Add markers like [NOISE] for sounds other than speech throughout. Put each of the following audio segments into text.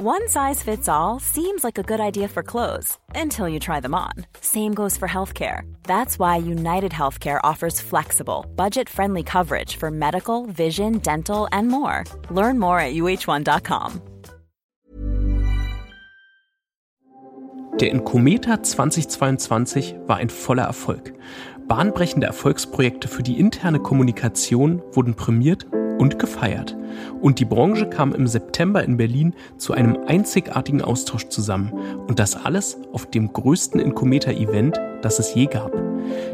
One size fits all seems like a good idea for clothes until you try them on. Same goes for healthcare. That's why United Healthcare offers flexible, budget friendly coverage for medical, vision, dental, and more. Learn more at uh1.com. Der Inkometer 2022 war ein voller Erfolg. Bahnbrechende Erfolgsprojekte für die interne Kommunikation wurden prämiert und gefeiert. Und die Branche kam im September in Berlin zu einem einzigartigen Austausch zusammen. Und das alles auf dem größten Incometer-Event, das es je gab.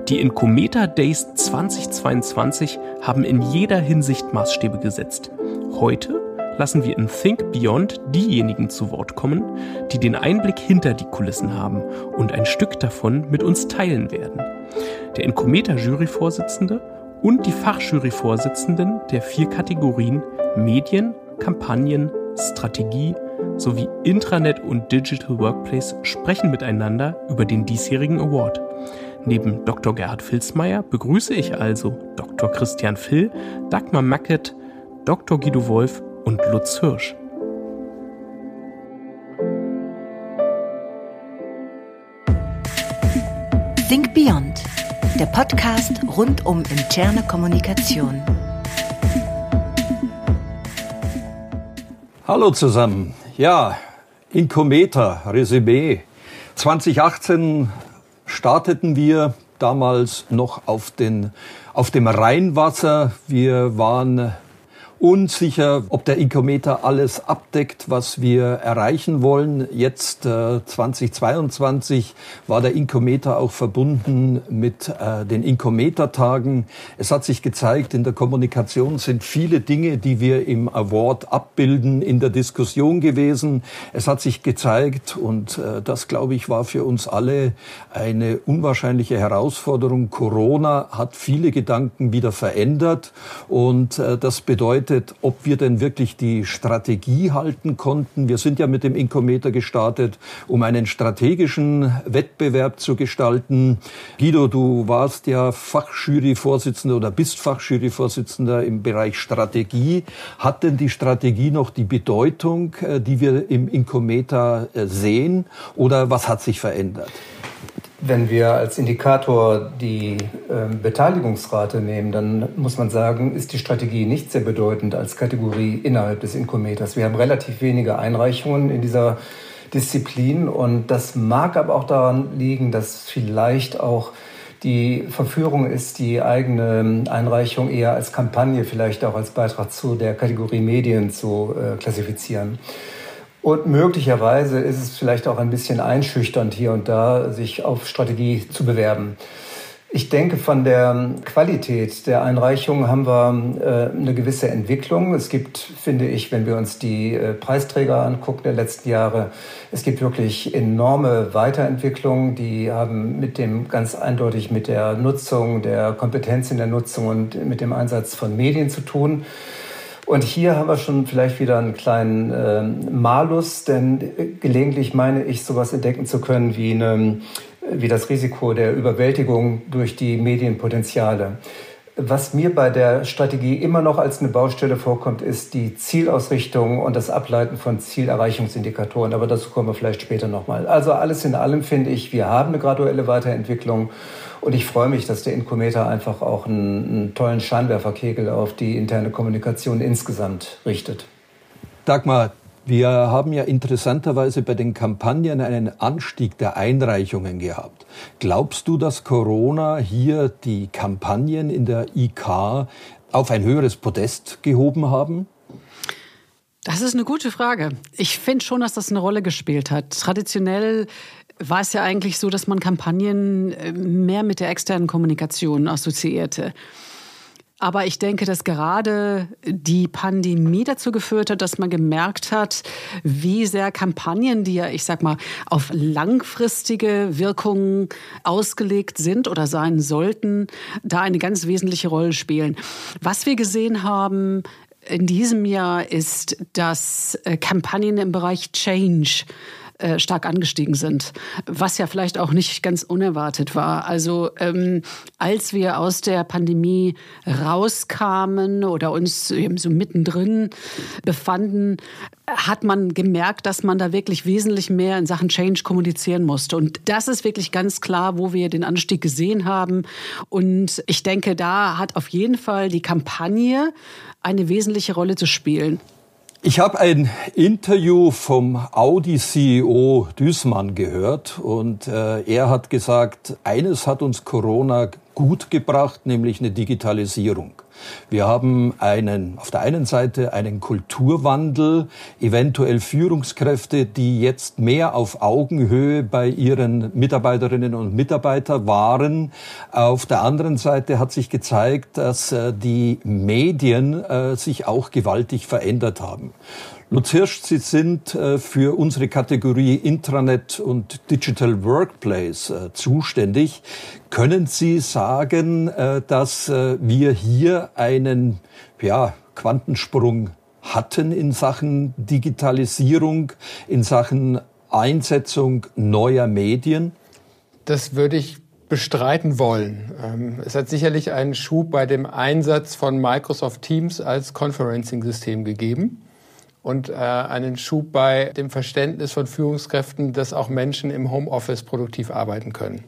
Die Incometer Days 2022 haben in jeder Hinsicht Maßstäbe gesetzt. Heute lassen wir in Think Beyond diejenigen zu Wort kommen, die den Einblick hinter die Kulissen haben und ein Stück davon mit uns teilen werden. Der Incometer-Juryvorsitzende und die Fachjury-Vorsitzenden der vier Kategorien Medien, Kampagnen, Strategie sowie Intranet und Digital Workplace sprechen miteinander über den diesjährigen Award. Neben Dr. Gerhard Filzmeier begrüße ich also Dr. Christian Phil, Dagmar Mackett, Dr. Guido Wolf und Lutz Hirsch. Think Beyond der Podcast rund um interne Kommunikation. Hallo zusammen. Ja, Incometer, Resümee. 2018 starteten wir damals noch auf, den, auf dem Rheinwasser. Wir waren unsicher, ob der Inkometer alles abdeckt, was wir erreichen wollen. Jetzt äh, 2022 war der Inkometer auch verbunden mit äh, den Inkometer-Tagen. Es hat sich gezeigt, in der Kommunikation sind viele Dinge, die wir im Award abbilden, in der Diskussion gewesen. Es hat sich gezeigt, und äh, das, glaube ich, war für uns alle eine unwahrscheinliche Herausforderung. Corona hat viele Gedanken wieder verändert und äh, das bedeutet, getestet, ob wir denn wirklich die Strategie halten konnten. Wir sind ja mit dem Inkometer gestartet, um einen strategischen Wettbewerb zu gestalten. Guido, du warst ja Fachjury-Vorsitzender oder bist Fachjury-Vorsitzender im Bereich Strategie. Hat denn die Strategie noch die Bedeutung, äh, die wir im Inkometer äh, sehen? Oder was hat sich verändert? Wenn wir als Indikator die äh, Beteiligungsrate nehmen, dann muss man sagen, ist die Strategie nicht sehr bedeutend als Kategorie innerhalb des Inkometers. Wir haben relativ wenige Einreichungen in dieser Disziplin und das mag aber auch daran liegen, dass vielleicht auch die Verführung ist, die eigene Einreichung eher als Kampagne, vielleicht auch als Beitrag zu der Kategorie Medien zu äh, klassifizieren. Und möglicherweise ist es vielleicht auch ein bisschen einschüchternd hier und da, sich auf Strategie zu bewerben. Ich denke, von der Qualität der Einreichungen haben wir äh, eine gewisse Entwicklung. Es gibt, finde ich, wenn wir uns die äh, Preisträger angucken der letzten Jahre, es gibt wirklich enorme Weiterentwicklungen. Die haben mit dem ganz eindeutig mit der Nutzung, der Kompetenz in der Nutzung und mit dem Einsatz von Medien zu tun. Und hier haben wir schon vielleicht wieder einen kleinen äh, Malus, denn gelegentlich meine ich, sowas entdecken zu können wie, eine, wie das Risiko der Überwältigung durch die Medienpotenziale. Was mir bei der Strategie immer noch als eine Baustelle vorkommt, ist die Zielausrichtung und das Ableiten von Zielerreichungsindikatoren. Aber dazu kommen wir vielleicht später nochmal. Also alles in allem finde ich, wir haben eine graduelle Weiterentwicklung und ich freue mich, dass der Inkometer einfach auch einen, einen tollen Scheinwerferkegel auf die interne Kommunikation insgesamt richtet. Dagmar, wir haben ja interessanterweise bei den Kampagnen einen Anstieg der Einreichungen gehabt. Glaubst du, dass Corona hier die Kampagnen in der IK auf ein höheres Podest gehoben haben? Das ist eine gute Frage. Ich finde schon, dass das eine Rolle gespielt hat. Traditionell war es ja eigentlich so, dass man Kampagnen äh, mehr mit der externen Kommunikation assoziierte. Aber ich denke, dass gerade die Pandemie dazu geführt hat, dass man gemerkt hat, wie sehr Kampagnen, die ja, ich sag mal, auf langfristige Wirkungen ausgelegt sind oder sein sollten, da eine ganz wesentliche Rolle spielen. Was wir gesehen haben in diesem Jahr ist, dass äh, Kampagnen im Bereich Change äh, stark angestiegen sind. Was ja vielleicht auch nicht ganz unerwartet war. Also ähm, als wir aus der Pandemie rauskamen oder uns eben so mittendrin befanden, hat man gemerkt, dass man da wirklich wesentlich mehr in Sachen Change kommunizieren musste. Und das ist wirklich ganz klar, wo wir den Anstieg gesehen haben. Und ich denke, da hat auf jeden Fall die Kampagne eine wesentliche Rolle zu spielen. Ich habe ein Interview vom Audi-CEO Düßmann gehört und äh, er hat gesagt, eines hat uns Corona gut gebracht, nämlich eine Digitalisierung. Wir haben einen, auf der einen Seite einen Kulturwandel, eventuell Führungskräfte, die jetzt mehr auf Augenhöhe bei ihren Mitarbeiterinnen und Mitarbeitern waren. Auf der anderen Seite hat sich gezeigt, dass äh, die Medien äh, sich auch gewaltig verändert haben. Lutz Hirsch, Sie sind äh, für unsere Kategorie Intranet und Digital Workplace äh, zuständig. Können Sie sagen, äh, dass wir hier einen ja, Quantensprung hatten in Sachen Digitalisierung, in Sachen Einsetzung neuer Medien? Das würde ich bestreiten wollen. Ähm, es hat sicherlich einen Schub bei dem Einsatz von Microsoft Teams als Conferencing-System gegeben und äh, einen Schub bei dem Verständnis von Führungskräften, dass auch Menschen im Homeoffice produktiv arbeiten können.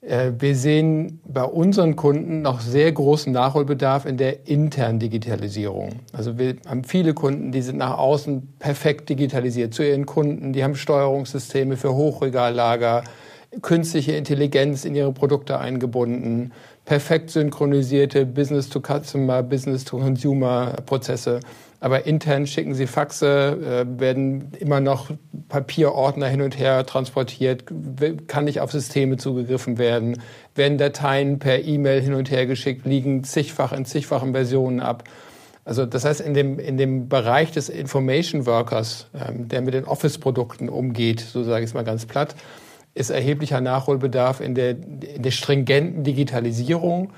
Äh, wir sehen bei unseren Kunden noch sehr großen Nachholbedarf in der internen Digitalisierung. Also wir haben viele Kunden, die sind nach außen perfekt digitalisiert zu ihren Kunden. Die haben Steuerungssysteme für Hochregallager, künstliche Intelligenz in ihre Produkte eingebunden, perfekt synchronisierte Business-to-Customer, Business-to-Consumer-Prozesse. Aber intern schicken sie Faxe, äh, werden immer noch Papierordner hin und her transportiert, kann nicht auf Systeme zugegriffen werden, werden Dateien per E-Mail hin und her geschickt, liegen zigfach in zigfachen Versionen ab. Also das heißt, in dem, in dem Bereich des Information Workers, ähm, der mit den Office-Produkten umgeht, so sage ich es mal ganz platt, ist erheblicher Nachholbedarf in der, in der stringenten Digitalisierung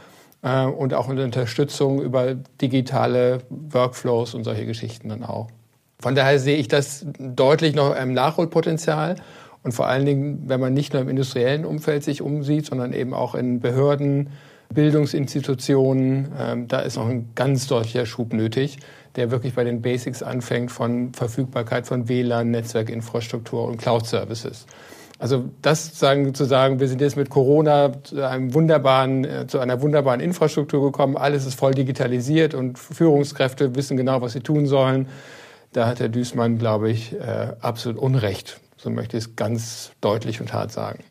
äh, und auch der Unterstützung über digitale Workflows und solche Geschichten dann auch. Von daher sehe ich das deutlich noch im Nachholpotenzial. Und vor allen Dingen, wenn man nicht nur im industriellen Umfeld sich umsieht, sondern eben auch in Behörden, Bildungsinstitutionen, ähm, da ist noch ein ganz deutlicher Schub nötig, der wirklich bei den Basics anfängt von Verfügbarkeit von WLAN, Netzwerkinfrastruktur und Cloud-Services. Also das sagen, zu sagen, wir sind jetzt mit Corona zu, einem wunderbaren, äh, zu einer wunderbaren Infrastruktur gekommen, alles ist voll digitalisiert und Führungskräfte wissen genau, was sie tun sollen. Da hat Herr Düßmann, glaube ich, äh, absolut Unrecht. So möchte ich es ganz deutlich und hart sagen.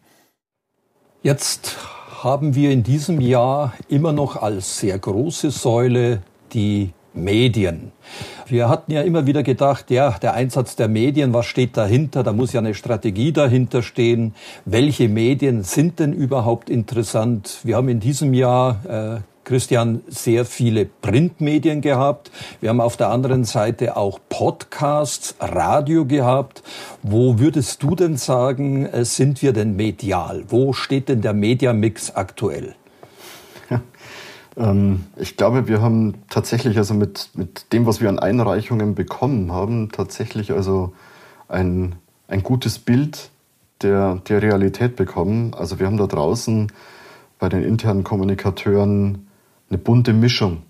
Jetzt haben wir in diesem Jahr immer noch als sehr große Säule die Medien. Wir hatten ja immer wieder gedacht, ja, der Einsatz der Medien, was steht dahinter? Da muss ja eine Strategie dahinter stehen. Welche Medien sind denn überhaupt interessant? Wir haben in diesem Jahr äh, Christian, sehr viele Printmedien gehabt. Wir haben auf der anderen Seite auch Podcasts, Radio gehabt. Wo würdest du denn sagen, äh, sind wir denn medial? Wo steht denn der Mediamix aktuell? [LAUGHS] Ähm, ich glaube, wir haben tatsächlich also mit, mit dem, was wir an Einreichungen bekommen haben, tatsächlich also ein, ein gutes Bild der, der Realität bekommen. Also wir haben da draußen bei den internen Kommunikateuren eine bunte Mischung.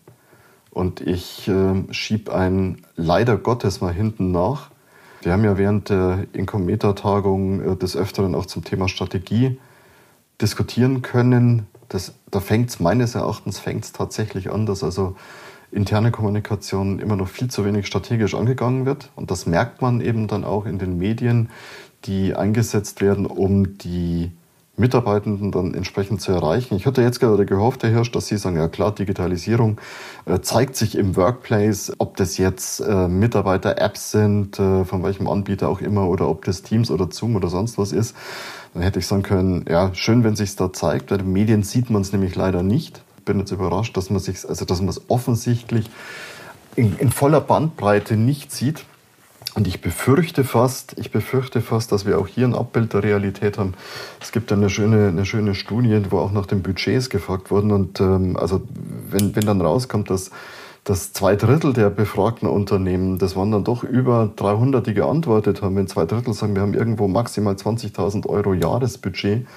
Und ich äh, schiebe ein leider Gottes mal hinten nach. Wir haben ja während der Incometer-Tagung äh, des Öfteren auch zum Thema Strategie diskutieren können, das, da fängt es meines Erachtens fängt's tatsächlich an, dass also interne Kommunikation immer noch viel zu wenig strategisch angegangen wird. Und das merkt man eben dann auch in den Medien, die eingesetzt werden, um die Mitarbeitenden dann entsprechend zu erreichen. Ich hatte jetzt gerade gehofft, Herr Hirsch, dass Sie sagen, ja klar, Digitalisierung äh, zeigt sich im Workplace, ob das jetzt äh, Mitarbeiter-Apps sind, äh, von welchem Anbieter auch immer, oder ob das Teams oder Zoom oder sonst was ist. Dann hätte ich sagen können, ja, schön, wenn sich da zeigt. Bei den Medien sieht man es nämlich leider nicht. Ich bin jetzt überrascht, dass man sich, also dass man es offensichtlich in, in voller Bandbreite nicht sieht. Und ich befürchte fast, ich befürchte fast, dass wir auch hier ein Abbild der Realität haben. Es gibt eine schöne, eine schöne Studie, wo auch nach den Budgets gefragt wurden. Und ähm, also wenn, wenn dann rauskommt, dass dass zwei Drittel der befragten Unternehmen, das waren dann doch über 300, die geantwortet haben, wenn zwei Drittel sagen, wir haben irgendwo maximal 20.000 Euro Jahresbudget,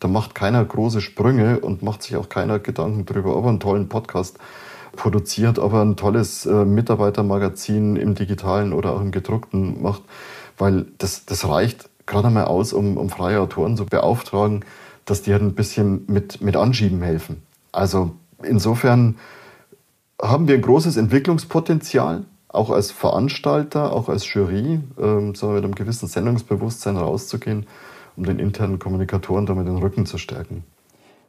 da macht keiner große Sprünge und macht sich auch keiner Gedanken darüber, ob er einen tollen Podcast produziert, ob er ein tolles äh, Mitarbeitermagazin im digitalen oder auch im gedruckten macht, weil das, das reicht gerade einmal aus, um, um freie Autoren zu beauftragen, dass die halt ein bisschen mit, mit Anschieben helfen. Also insofern haben wir ein großes Entwicklungspotenzial, auch als Veranstalter, auch als Jury, ähm, so mit einem gewissen Sendungsbewusstsein rauszugehen, um den internen Kommunikatoren damit den Rücken zu stärken.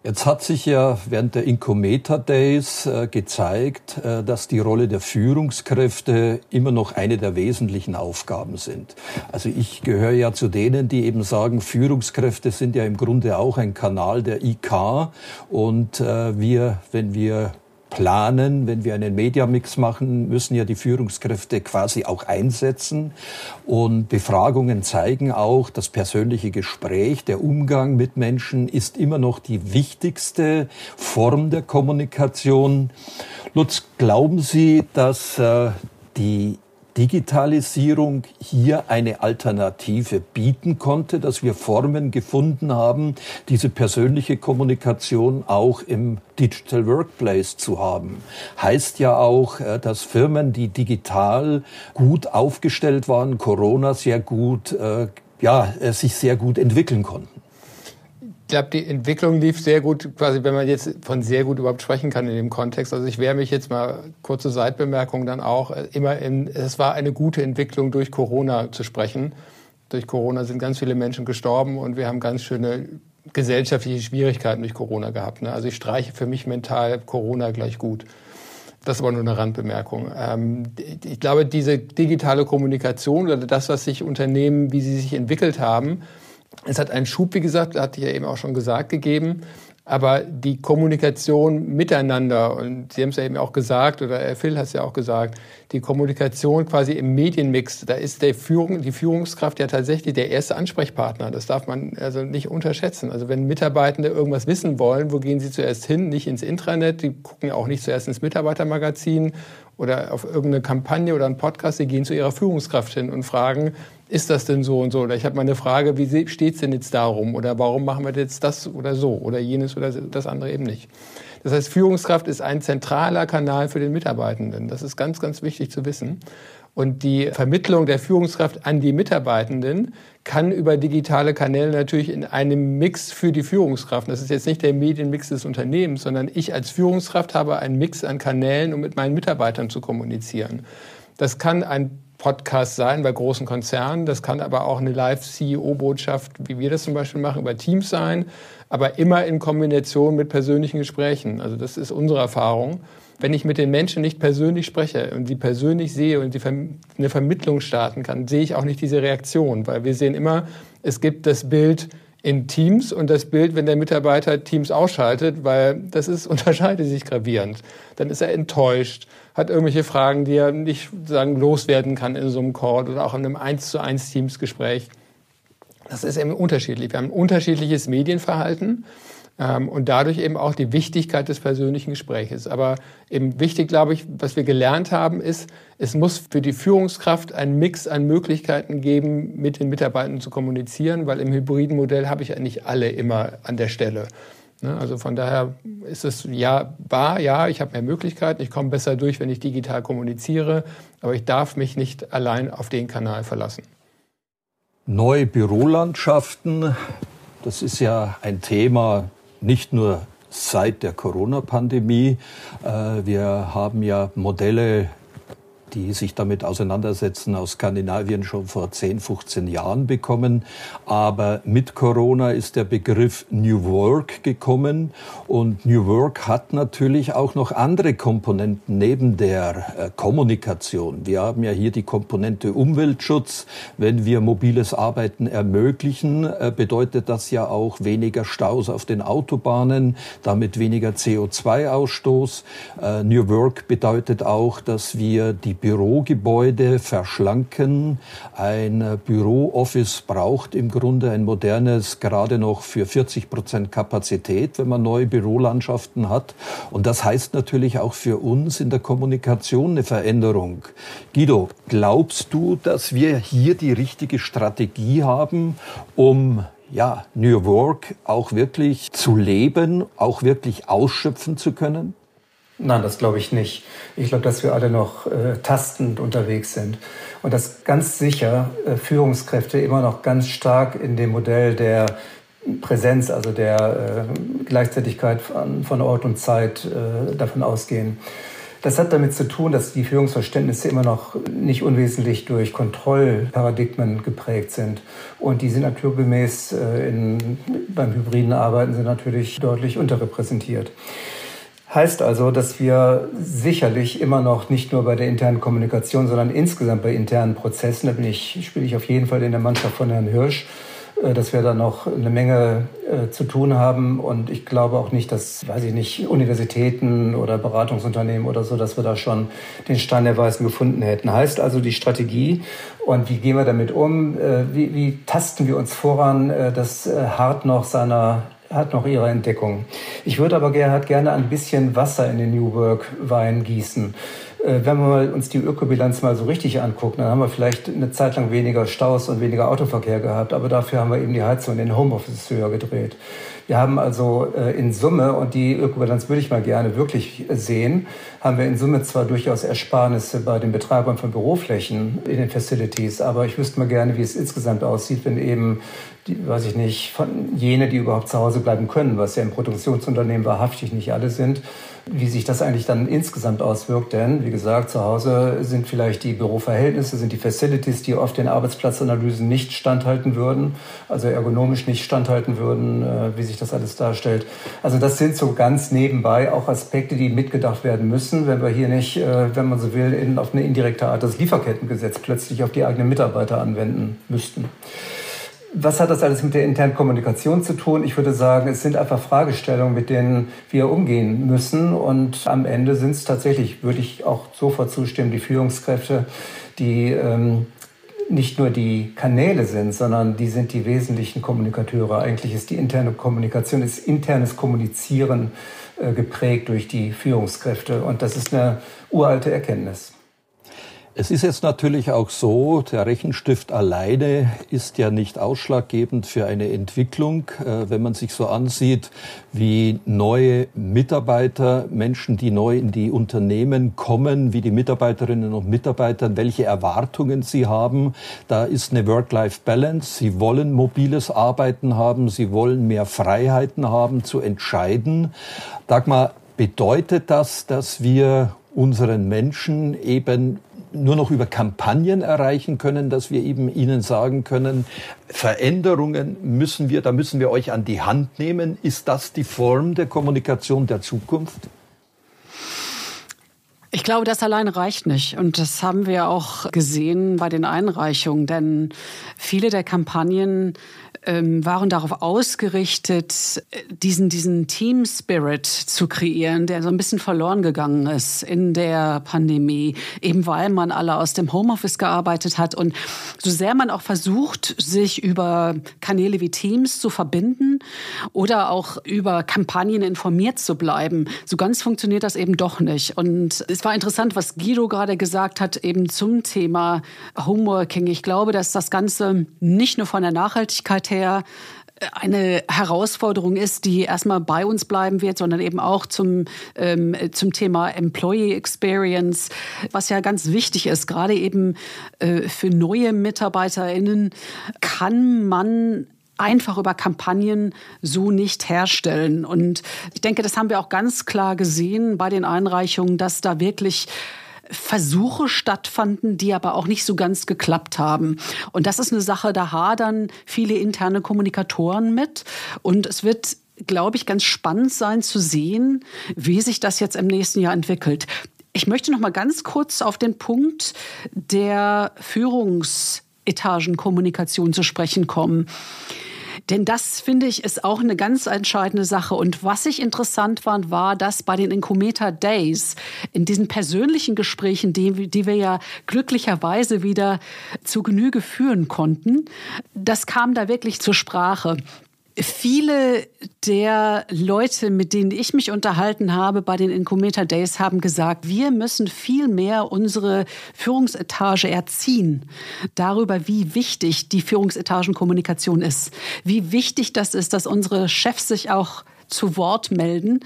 Jetzt hat sich ja während der Incometer Days äh, gezeigt, äh, dass die Rolle der Führungskräfte immer noch eine der wesentlichen Aufgaben sind. Also ich gehöre ja zu denen, die eben sagen, Führungskräfte sind ja im Grunde auch ein Kanal der IK und äh, wir, wenn wir planen, wenn wir einen Mediamix machen, müssen ja die Führungskräfte quasi auch einsetzen. Und Befragungen zeigen auch, das persönliche Gespräch, der Umgang mit Menschen ist immer noch die wichtigste Form der Kommunikation. Lutz, glauben Sie, dass äh, die Digitalisierung hier eine Alternative bieten konnte, dass wir Formen gefunden haben, diese persönliche Kommunikation auch im Digital Workplace zu haben. Heißt ja auch, äh, dass Firmen, die digital gut aufgestellt waren, Corona sehr gut, äh, ja, äh, sich sehr gut entwickeln konnten. Glaube, die Entwicklung lief sehr gut, quasi, wenn man jetzt von sehr gut überhaupt sprechen kann in dem Kontext. Also ich wehre mich jetzt mal, kurze Seitbemerkung dann auch, äh, immer in, es war eine gute Entwicklung durch Corona zu sprechen. Durch Corona sind ganz viele Menschen gestorben und wir haben ganz schöne gesellschaftliche Schwierigkeiten durch Corona gehabt. Ne? Also ich streiche für mich mental Corona gleich gut. Das war nur eine Randbemerkung. Ähm, ich glaube, diese digitale Kommunikation oder das, was sich Unternehmen, wie sie sich entwickelt haben, es hat einen Schub, wie gesagt, hatte ich ja eben auch schon gesagt, gegeben. Aber die Kommunikation miteinander, und Sie haben es ja eben auch gesagt, oder Herr Phil hat es ja auch gesagt, die Kommunikation quasi im Medienmix, da ist der Führung, die Führungskraft ja tatsächlich der erste Ansprechpartner. Das darf man also nicht unterschätzen. Also wenn Mitarbeitende irgendwas wissen wollen, wo gehen sie zuerst hin? Nicht ins Intranet, die gucken auch nicht zuerst ins Mitarbeitermagazin oder auf irgendeine Kampagne oder einen Podcast, sie gehen zu ihrer Führungskraft hin und fragen, ist das denn so und so? Oder ich habe mal eine Frage, wie steht es denn jetzt darum? Oder warum machen wir jetzt das oder so? Oder jenes oder das andere eben nicht. Das heißt, Führungskraft ist ein zentraler Kanal für den Mitarbeitenden. Das ist ganz, ganz wichtig zu wissen. Und die Vermittlung der Führungskraft an die Mitarbeitenden kann über digitale Kanäle natürlich in einem Mix für die Führungskraft. Das ist jetzt nicht der Medienmix des Unternehmens, sondern ich als Führungskraft habe einen Mix an Kanälen, um mit meinen Mitarbeitern zu kommunizieren. Das kann ein Podcast sein bei großen Konzernen. Das kann aber auch eine Live-CEO-Botschaft, wie wir das zum Beispiel machen, über Teams sein, aber immer in Kombination mit persönlichen Gesprächen. Also das ist unsere Erfahrung. Wenn ich mit den Menschen nicht persönlich spreche und sie persönlich sehe und eine Vermittlung starten kann, sehe ich auch nicht diese Reaktion, weil wir sehen immer, es gibt das Bild in Teams und das Bild, wenn der Mitarbeiter Teams ausschaltet, weil das ist, [LAUGHS] unterscheidet sich gravierend. Dann ist er enttäuscht, hat irgendwelche Fragen, die er nicht sagen, loswerden kann in so einem Call oder auch in einem 1 zu 1 Teams-Gespräch. Das ist eben unterschiedlich. Wir haben unterschiedliches Medienverhalten und dadurch eben auch die Wichtigkeit des persönlichen Gespräches. Aber eben wichtig, glaube ich, was wir gelernt haben, ist, es muss für die Führungskraft einen Mix an Möglichkeiten geben, mit den Mitarbeitern zu kommunizieren, weil im hybriden Modell habe ich ja nicht alle immer an der Stelle. Ne, also von daher ist es ja wahr, ja, ich habe mehr Möglichkeiten, ich komme besser durch, wenn ich digital kommuniziere, aber ich darf mich nicht allein auf den Kanal verlassen. Neue Bürolandschaften, das ist ja ein Thema, nicht nur seit der Corona-Pandemie. Äh, wir haben ja Modelle die sich damit auseinandersetzen, aus Skandinavien schon vor 10, 15 Jahren bekommen. Aber mit Corona ist der Begriff New Work gekommen und New Work hat natürlich auch noch andere Komponenten neben der äh, Kommunikation. Wir haben ja hier die Komponente Umweltschutz. Wenn wir mobiles Arbeiten ermöglichen, äh, bedeutet das ja auch weniger Staus auf den Autobahnen, damit weniger CO2-Ausstoß. Äh, New Work bedeutet auch, dass wir die Bürogebäude verschlanken. Ein Bürooffice braucht im Grunde ein modernes, gerade noch für 40 Prozent Kapazität, wenn man neue Bürolandschaften hat. Und das heißt natürlich auch für uns in der Kommunikation eine Veränderung. Guido, glaubst du, dass wir hier die richtige Strategie haben, um ja, New Work auch wirklich zu leben, auch wirklich ausschöpfen zu können? Nein, das glaube ich nicht. Ich glaube, dass wir alle noch äh, tastend unterwegs sind und dass ganz sicher äh, Führungskräfte immer noch ganz stark in dem Modell der Präsenz, also der äh, Gleichzeitigkeit von, von, Ort und Zeit äh, davon ausgehen. Das hat damit zu tun, dass die Führungsverständnisse immer noch nicht unwesentlich durch Kontrollparadigmen geprägt sind. Und die sind naturgemäß äh, in, beim hybriden Arbeiten sind natürlich deutlich unterrepräsentiert. Heißt also, dass wir sicherlich immer noch nicht nur bei der internen Kommunikation, sondern insgesamt bei internen Prozessen, da bin ich, spiele ich auf jeden Fall in der Mannschaft von Herrn Hirsch, äh, dass wir da noch eine Menge äh, zu tun haben. Und ich glaube auch nicht, dass, weiß ich nicht, Universitäten oder Beratungsunternehmen oder so, dass wir da schon den Stein der Weißen gefunden hätten. Heißt also die Strategie und wie gehen wir damit um? Äh, wie, wie tasten wir uns voran, dass Hart noch seiner hat noch ihre Entdeckung. Ich würde aber Gerhard gerne ein bisschen Wasser in den New Work Wein gießen. Äh, wenn wir uns die Ökobilanz mal so richtig angucken, dann haben wir vielleicht eine Zeit lang weniger Staus und weniger Autoverkehr gehabt, aber dafür haben wir eben die Heizung in den Homeoffice höher gedreht. Wir haben also äh, in Summe, und die Ökobilanz würde ich mal gerne wirklich sehen, haben wir in Summe zwar durchaus Ersparnisse bei den Betreibern von Büroflächen in den Facilities, aber ich wüsste mal gerne, wie es insgesamt aussieht, wenn eben die, weiß ich nicht, von jene, die überhaupt zu Hause bleiben können, was ja im Produktionsunternehmen wahrhaftig nicht alle sind, wie sich das eigentlich dann insgesamt auswirkt. Denn, wie gesagt, zu Hause sind vielleicht die Büroverhältnisse, sind die Facilities, die oft den Arbeitsplatzanalysen nicht standhalten würden, also ergonomisch nicht standhalten würden, äh, wie sich das alles darstellt. Also das sind so ganz nebenbei auch Aspekte, die mitgedacht werden müssen, wenn wir hier nicht, äh, wenn man so will, in, auf eine indirekte Art das Lieferkettengesetz plötzlich auf die eigenen Mitarbeiter anwenden müssten. Was hat das alles mit der internen Kommunikation zu tun? Ich würde sagen, es sind einfach Fragestellungen, mit denen wir umgehen müssen. Und am Ende sind es tatsächlich, würde ich auch sofort zustimmen, die Führungskräfte, die ähm, nicht nur die Kanäle sind, sondern die sind die wesentlichen Kommunikateure. Eigentlich ist die interne Kommunikation, ist internes Kommunizieren äh, geprägt durch die Führungskräfte. Und das ist eine uralte Erkenntnis. Es ist jetzt natürlich auch so, der Rechenstift alleine ist ja nicht ausschlaggebend für eine Entwicklung. Äh, wenn man sich so ansieht, wie neue Mitarbeiter, Menschen, die neu in die Unternehmen kommen, wie die Mitarbeiterinnen und Mitarbeiter, welche Erwartungen sie haben, da ist eine Work-Life-Balance. Sie wollen mobiles Arbeiten haben, sie wollen mehr Freiheiten haben zu entscheiden. Dagmar, bedeutet das, dass wir unseren Menschen eben nur noch über Kampagnen erreichen können, dass wir eben ihnen sagen können, Veränderungen müssen wir, da müssen wir euch an die Hand nehmen. Ist das die Form der Kommunikation der Zukunft? Ich glaube, das allein reicht nicht. Und das haben wir auch gesehen bei den Einreichungen. Denn viele der Kampagnen ähm, waren darauf ausgerichtet, diesen, diesen Team Spirit zu kreieren, der so ein bisschen verloren gegangen ist in der Pandemie, eben weil man alle aus dem Homeoffice gearbeitet hat. Und so sehr man auch versucht, sich über Kanäle wie Teams zu verbinden oder auch über Kampagnen informiert zu bleiben, so ganz funktioniert das eben doch nicht. Und es war interessant, was Guido gerade gesagt hat, eben zum Thema Homeworking. Ich glaube, dass das Ganze nicht nur von der Nachhaltigkeit her her eine Herausforderung ist, die erstmal bei uns bleiben wird, sondern eben auch zum, ähm, zum Thema Employee Experience, was ja ganz wichtig ist. Gerade eben äh, für neue MitarbeiterInnen kann man einfach über Kampagnen so nicht herstellen. Und ich denke, das haben wir auch ganz klar gesehen bei den Einreichungen, dass da wirklich Versuche stattfanden, die aber auch nicht so ganz geklappt haben. Und das ist eine Sache, da hadern viele interne Kommunikatoren mit. Und es wird glaube ich, ganz spannend sein zu sehen, wie sich das jetzt im nächsten Jahr entwickelt. Ich möchte noch mal ganz kurz auf den Punkt der Führungsetagenkommunikation zu sprechen kommen. Denn das, finde ich, ist auch eine ganz entscheidende Sache. Und was ich interessant fand, war, dass bei den Incometer Days, in diesen persönlichen Gesprächen, die, die wir ja glücklicherweise wieder zu Genüge führen konnten, das kam da wirklich zur Sprache. Viele der Leute, mit denen ich mich unterhalten habe bei den Incometer Days, haben gesagt, wir müssen viel mehr unsere Führungsetage erziehen darüber, wie wichtig die Führungsetagenkommunikation ist. Wie wichtig das ist, dass unsere Chefs sich auch zu Wort melden.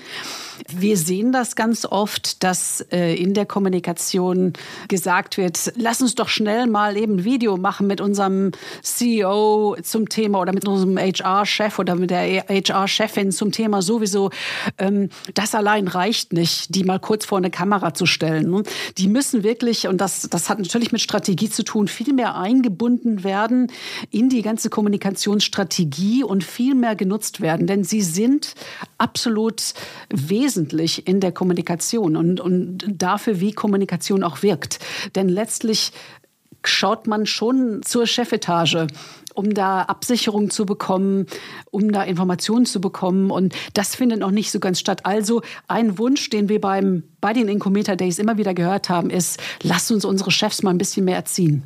Wir sehen das ganz oft, dass äh, in der Kommunikation gesagt wird, lass uns doch schnell mal eben ein Video machen mit unserem CEO zum Thema oder mit unserem HR-Chef oder mit der HR-Chefin zum Thema sowieso. Ähm, das allein reicht nicht, die mal kurz vor eine Kamera zu stellen. Ne? Die müssen wirklich, und das, das hat natürlich mit Strategie zu tun, viel mehr eingebunden werden in die ganze Kommunikationsstrategie und viel mehr genutzt werden. Denn sie sind absolut wesentlich in der Kommunikation und, und dafür, wie Kommunikation auch wirkt. Denn letztlich schaut man schon zur Chefetage um da Absicherung zu bekommen, um da Informationen zu bekommen. Und das findet noch nicht so ganz statt. Also ein Wunsch, den wir beim, bei den Incometer Days immer wieder gehört haben, ist, lasst uns unsere Chefs mal ein bisschen mehr erziehen.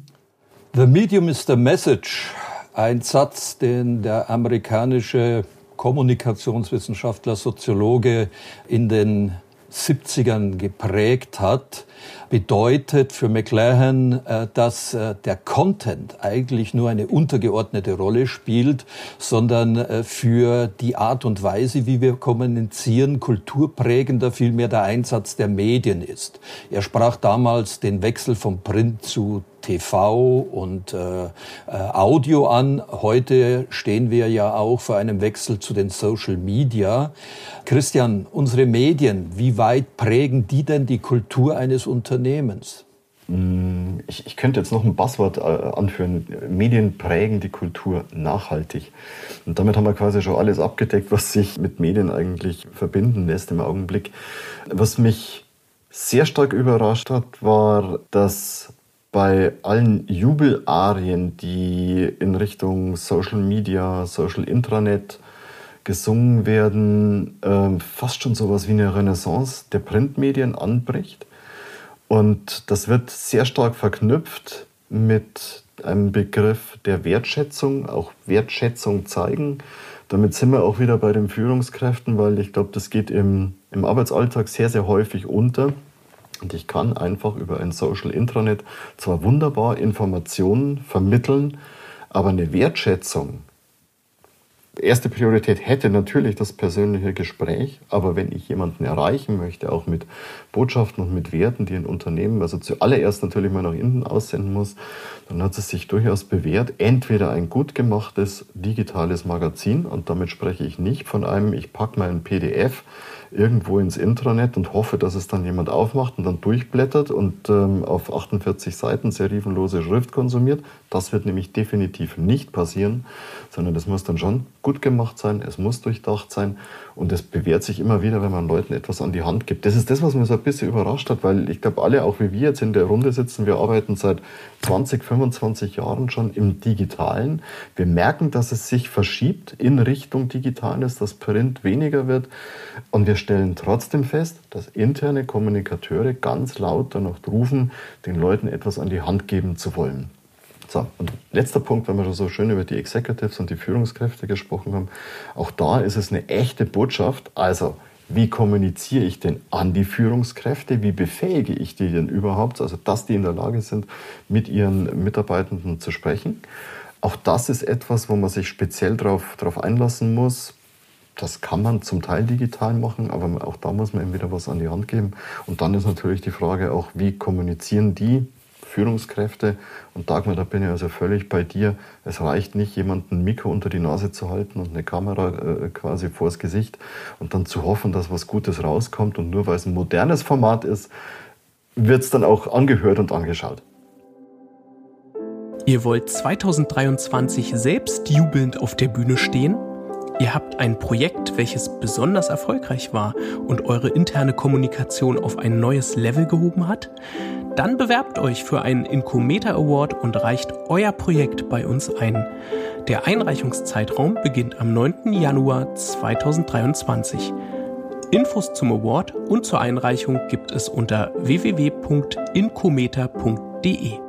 The medium is the message. Ein Satz, den der amerikanische Kommunikationswissenschaftler, Soziologe in den 70ern geprägt hat, bedeutet für McLaren, äh, dass äh, der Content eigentlich nur eine untergeordnete Rolle spielt, sondern äh, für die Art und Weise, wie wir kommunizieren, kulturprägender vielmehr der Einsatz der Medien ist. Er sprach damals den Wechsel vom Print zu TV und äh, Audio an. Heute stehen wir ja auch vor einem Wechsel zu den Social Media. Christian, unsere Medien, wie weit prägen die denn die Kultur eines Unternehmens? Mm, ich, ich, könnte jetzt noch ein Passwort äh, anführen. Medien prägen die Kultur nachhaltig. Und damit haben wir quasi schon alles abgedeckt, was sich mit Medien eigentlich verbinden lässt im Augenblick. Was mich sehr stark überrascht hat, war, dass bei allen Jubelarien, die in Richtung Social Media, Social Intranet gesungen werden, äh, fast schon sowas wie eine Renaissance der Printmedien anbricht. Und das wird sehr stark verknüpft mit einem Begriff der Wertschätzung, auch Wertschätzung zeigen. Damit sind wir auch wieder bei den Führungskräften, weil ich glaube, das geht im, im Arbeitsalltag sehr, sehr häufig unter. Und ich kann einfach über ein Social Intranet zwar wunderbar Informationen vermitteln, aber eine Wertschätzung, erste Priorität hätte natürlich das persönliche Gespräch, aber wenn ich jemanden erreichen möchte, auch mit Botschaften und mit Werten, die ein Unternehmen also zuallererst natürlich mal nach innen aussenden muss, dann hat es sich durchaus bewährt, entweder ein gut gemachtes digitales Magazin, und damit spreche ich nicht von einem, ich packe mal ein PDF irgendwo ins Intranet und hoffe, dass es dann jemand aufmacht und dann durchblättert und ähm, auf 48 Seiten serifenlose Schrift konsumiert. Das wird nämlich definitiv nicht passieren, sondern das muss dann schon gut gemacht sein, es muss durchdacht sein und es bewährt sich immer wieder, wenn man Leuten etwas an die Hand gibt. Das ist das, was mich so ein bisschen überrascht hat, weil ich glaube, alle, auch wie wir jetzt in der Runde sitzen, wir arbeiten seit 20, 25 Jahren schon im Digitalen. Wir merken, dass es sich verschiebt in Richtung Digitales, dass Print weniger wird und wir stellen trotzdem fest, dass interne Kommunikateure ganz laut danach rufen, den Leuten etwas an die Hand geben zu wollen. So, und letzter Punkt, wenn wir schon so schön über die Executives und die Führungskräfte gesprochen haben, auch da ist es eine echte Botschaft. Also, wie kommuniziere ich denn an die Führungskräfte? Wie befähige ich die denn überhaupt? Also, dass die in der Lage sind, mit ihren Mitarbeitenden zu sprechen. Auch das ist etwas, wo man sich speziell darauf drauf einlassen muss. Das kann man zum Teil digital machen, aber auch da muss man ihm wieder was an die Hand geben. Und dann ist natürlich die Frage auch, wie kommunizieren die Führungskräfte. Und Dagmar, da bin ich also völlig bei dir. Es reicht nicht, jemanden ein Mikro unter die Nase zu halten und eine Kamera äh, quasi vors Gesicht und dann zu hoffen, dass was Gutes rauskommt. Und nur weil es ein modernes Format ist, wird es dann auch angehört und angeschaut. Ihr wollt 2023 selbst jubelnd auf der Bühne stehen? Ihr habt ein Projekt, welches besonders erfolgreich war und eure interne Kommunikation auf ein neues Level gehoben hat? Dann bewerbt euch für einen Incometer Award und reicht euer Projekt bei uns ein. Der Einreichungszeitraum beginnt am 9. Januar 2023. Infos zum Award und zur Einreichung gibt es unter www.incometer.de.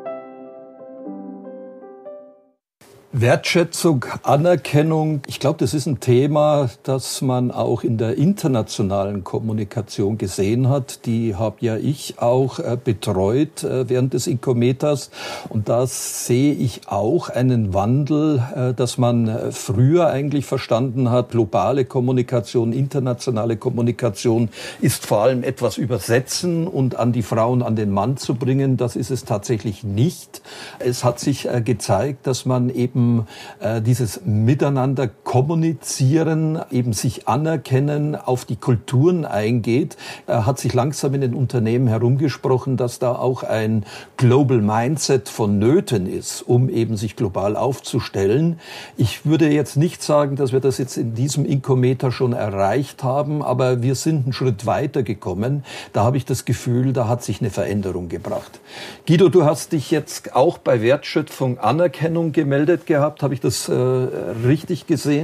Wertschätzung, Anerkennung, ich glaube, das ist ein Thema, das man auch in der internationalen Kommunikation gesehen hat. Die habe ja ich auch äh, betreut äh, während des Incometers. Und da sehe ich auch einen Wandel, äh, dass man früher eigentlich verstanden hat, globale Kommunikation, internationale Kommunikation ist vor allem etwas übersetzen und an die Frauen, an den Mann zu bringen. Das ist es tatsächlich nicht. Es hat sich gezeigt, dass man eben eben äh, dieses Miteinander kommunizieren, eben sich anerkennen, auf die Kulturen eingeht, hat sich langsam in den Unternehmen herumgesprochen, dass da auch ein Global Mindset vonnöten ist, um eben sich global aufzustellen. Ich würde jetzt nicht sagen, dass wir das jetzt in diesem Inkometer schon erreicht haben, aber wir sind einen Schritt weiter gekommen. Da habe ich das Gefühl, da hat sich eine Veränderung gebracht. Guido, du hast dich jetzt auch bei Wertschöpfung Anerkennung gemeldet gehabt. Habe ich das äh, richtig gesehen?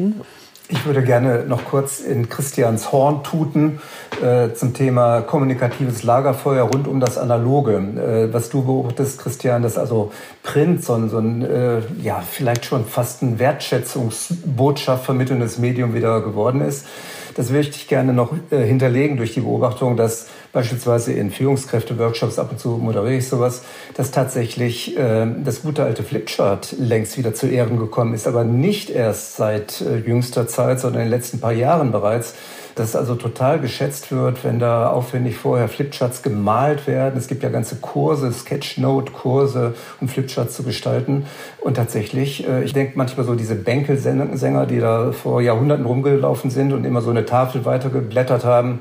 Ich würde gerne noch kurz in Christians Horn tuten äh, zum Thema kommunikatives Lagerfeuer rund um das Analoge. Äh, was du beobachtest, Christian, dass also Print so ein, so ein äh, ja, vielleicht schon fast ein Wertschätzungsbotschaft vermittelndes Medium wieder geworden ist. Das möchte ich gerne noch äh, hinterlegen durch die Beobachtung, dass beispielsweise in Führungskräfte-Workshops, ab und zu moderiere ich sowas, dass tatsächlich äh, das gute alte Flipchart längst wieder zu Ehren gekommen ist, aber nicht erst seit äh, jüngster Zeit, sondern in den letzten paar Jahren bereits dass also total geschätzt wird, wenn da aufwendig vorher Flipcharts gemalt werden. Es gibt ja ganze Kurse, Sketchnote-Kurse, um Flipcharts zu gestalten. Und tatsächlich, äh, ich denke manchmal so diese Bänkelsänger, die da vor Jahrhunderten rumgelaufen sind und immer so eine Tafel weitergeblättert haben,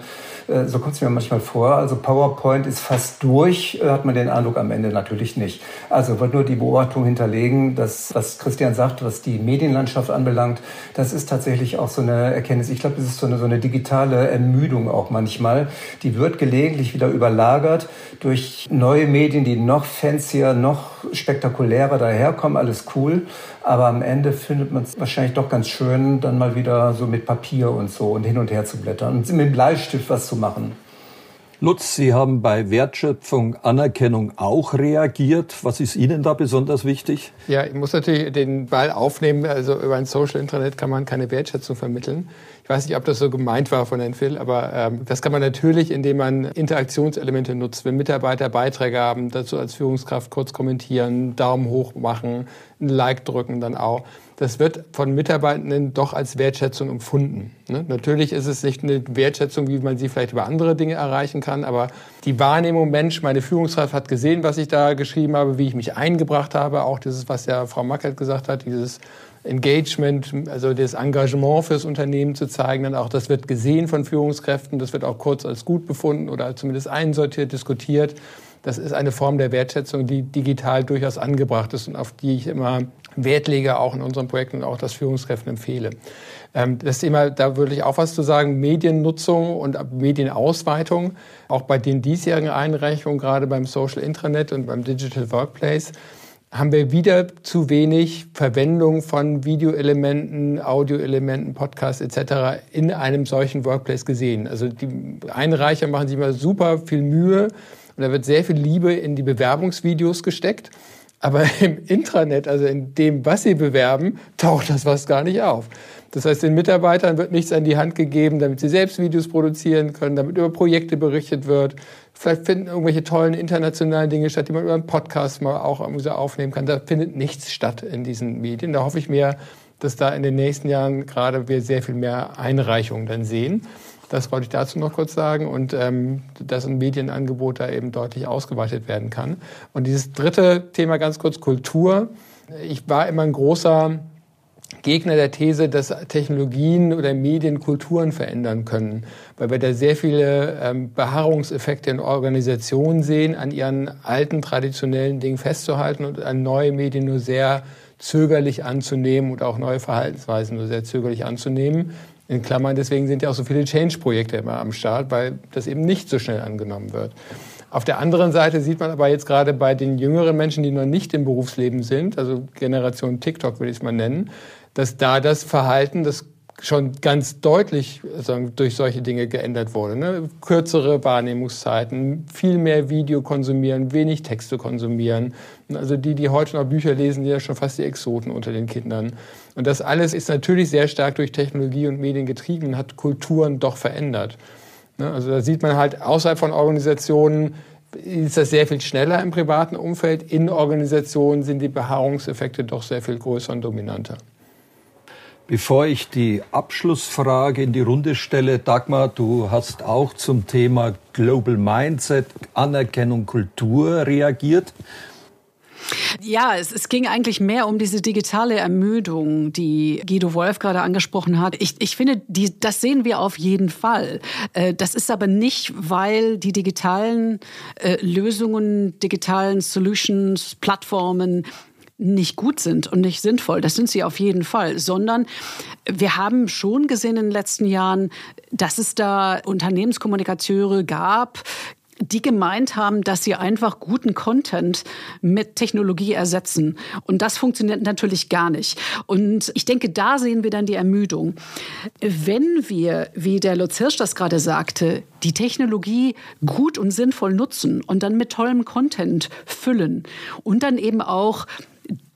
so kommt es mir manchmal vor. Also PowerPoint ist fast durch, äh, hat man den Eindruck am Ende natürlich nicht. Also wollte nur die Beobachtung hinterlegen, dass, was Christian sagt, was die Medienlandschaft anbelangt, das ist tatsächlich auch so eine Erkenntnis. Ich glaube, das ist so eine, so eine digitale Ermüdung auch manchmal. Die wird gelegentlich wieder überlagert durch neue Medien, die noch fancier, noch spektakulärer daherkommen. Alles cool. Aber am Ende findet man es wahrscheinlich doch ganz schön, dann mal wieder so mit Papier und so und hin und her zu blättern und mit dem Bleistift was zu machen. Lutz, Sie haben bei Wertschöpfung, Anerkennung auch reagiert. Was ist Ihnen da besonders wichtig? Ja, ich muss natürlich den Ball aufnehmen. Also über ein Social Internet kann man keine Wertschätzung vermitteln. Ich weiß nicht, ob das so gemeint war von Herrn Phil, aber ähm, das kann man natürlich, indem man Interaktionselemente nutzt. Wenn Mitarbeiter Beiträge haben, dazu als Führungskraft kurz kommentieren, Daumen hoch machen, ein Like drücken dann auch. Das wird von Mitarbeitenden doch als Wertschätzung empfunden. Ne? Natürlich ist es nicht eine Wertschätzung, wie man sie vielleicht über andere Dinge erreichen kann, aber die Wahrnehmung, Mensch, meine Führungskraft hat gesehen, was ich da geschrieben habe, wie ich mich eingebracht habe, auch dieses, was ja Frau Mackert gesagt hat, dieses Engagement, also das Engagement fürs Unternehmen zu zeigen, dann auch das wird gesehen von Führungskräften, das wird auch kurz als gut befunden oder zumindest einsortiert, diskutiert. Das ist eine Form der Wertschätzung, die digital durchaus angebracht ist und auf die ich immer Wert lege, auch in unseren Projekten und auch das Führungskräften empfehle. Ähm, das Thema, da würde ich auch was zu sagen, Mediennutzung und Medienausweitung, auch bei den diesjährigen Einreichungen, gerade beim Social Intranet und beim Digital Workplace, haben wir wieder zu wenig Verwendung von Videoelementen, Audioelementen, Podcasts etc. in einem solchen Workplace gesehen. Also die Einreicher machen sich immer super viel Mühe und da wird sehr viel Liebe in die Bewerbungsvideos gesteckt. Aber [LAUGHS] im Intranet, also in dem, was sie bewerben, taucht das was gar nicht auf. Das heißt, den Mitarbeitern wird nichts an die Hand gegeben, damit sie selbst Videos produzieren können, damit über Projekte berichtet wird. Vielleicht finden irgendwelche tollen internationalen Dinge statt, die man über einen Podcast mal auch aufnehmen kann. Da findet nichts statt in diesen Medien. Da hoffe ich mir, dass da in den nächsten Jahren gerade wir sehr viel mehr Einreichungen dann sehen. Das wollte ich dazu noch kurz sagen und ähm, dass ein Medienangebot da eben deutlich ausgeweitet werden kann. Und dieses dritte Thema ganz kurz Kultur. Ich war immer ein großer Gegner der These, dass Technologien oder Medien Kulturen verändern können, weil wir da sehr viele ähm, Beharrungseffekte in Organisationen sehen, an ihren alten traditionellen Dingen festzuhalten und an neue Medien nur sehr zögerlich anzunehmen und auch neue Verhaltensweisen nur sehr zögerlich anzunehmen. In Klammern, deswegen sind ja auch so viele Change-Projekte immer am Start, weil das eben nicht so schnell angenommen wird. Auf der anderen Seite sieht man aber jetzt gerade bei den jüngeren Menschen, die noch nicht im Berufsleben sind, also Generation TikTok würde ich es mal nennen, dass da das Verhalten, das schon ganz deutlich durch solche Dinge geändert wurde. Ne? Kürzere Wahrnehmungszeiten, viel mehr Video konsumieren, wenig Texte konsumieren. Also die, die heute noch Bücher lesen, die ja schon fast die Exoten unter den Kindern. Und das alles ist natürlich sehr stark durch Technologie und Medien getrieben und hat Kulturen doch verändert. Ne? Also da sieht man halt außerhalb von Organisationen, ist das sehr viel schneller im privaten Umfeld. In Organisationen sind die Beharrungseffekte doch sehr viel größer und dominanter. Bevor ich die Abschlussfrage in die Runde stelle, Dagmar, du hast auch zum Thema Global Mindset, Anerkennung, Kultur reagiert. Ja, es, es, ging eigentlich mehr um diese digitale Ermüdung, die Guido Wolf gerade angesprochen hat. Ich, ich finde, die, das sehen wir auf jeden Fall. Äh, das ist aber nicht, weil die digitalen äh, Lösungen, digitalen Solutions, Plattformen nicht gut sind und nicht sinnvoll. Das sind sie auf jeden Fall, sondern wir haben schon gesehen in den letzten Jahren, dass es da Unternehmenskommunikateure gab, die gemeint haben, dass sie einfach guten Content mit Technologie ersetzen. Und das funktioniert natürlich gar nicht. Und ich denke, da sehen wir dann die Ermüdung. Wenn wir, wie der Lutz Hirsch das gerade sagte, die Technologie gut und sinnvoll nutzen und dann mit tollem Content füllen und dann eben auch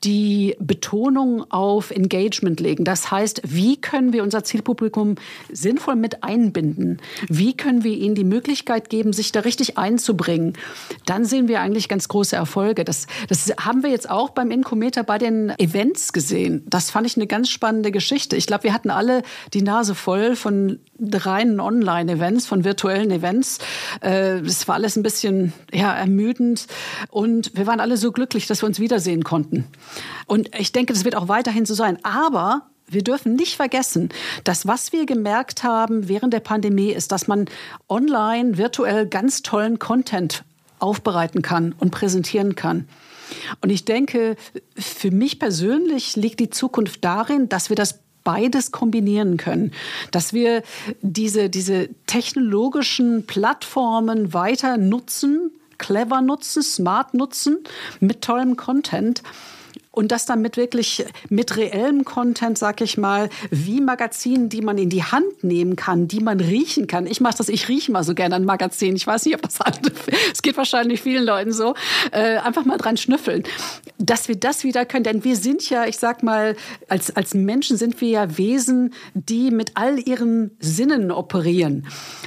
die Betonung auf Engagement legen. Das heißt, wie können wir unser Zielpublikum sinnvoll mit einbinden? Wie können wir ihnen die Möglichkeit geben, sich da richtig einzubringen? Dann sehen wir eigentlich ganz große Erfolge. Das, das haben wir jetzt auch beim Incometer bei den Events gesehen. Das fand ich eine ganz spannende Geschichte. Ich glaube, wir hatten alle die Nase voll von reinen Online-Events, von virtuellen Events. Äh, es war alles ein bisschen ja, ermüdend und wir waren alle so glücklich, dass wir uns wiedersehen konnten. Und ich denke, das wird auch weiterhin so sein. Aber wir dürfen nicht vergessen, dass was wir gemerkt haben während der Pandemie ist, dass man online virtuell ganz tollen Content aufbereiten kann und präsentieren kann. Und ich denke, für mich persönlich liegt die Zukunft darin, dass wir das beides kombinieren können, dass wir diese, diese technologischen Plattformen weiter nutzen, clever nutzen, smart nutzen, mit tollem Content und das dann mit wirklich mit reellem Content, sag ich mal, wie Magazinen, die man in die Hand nehmen kann, die man riechen kann. Ich mache das, ich rieche mal so gerne an Magazinen. Ich weiß nicht, ob das andere, [LAUGHS] es geht wahrscheinlich vielen Leuten so. Äh, einfach mal dran schnüffeln, dass wir das wieder können, denn wir sind ja, ich sag mal, als als Menschen sind wir ja Wesen, die mit all ihren Sinnen operieren.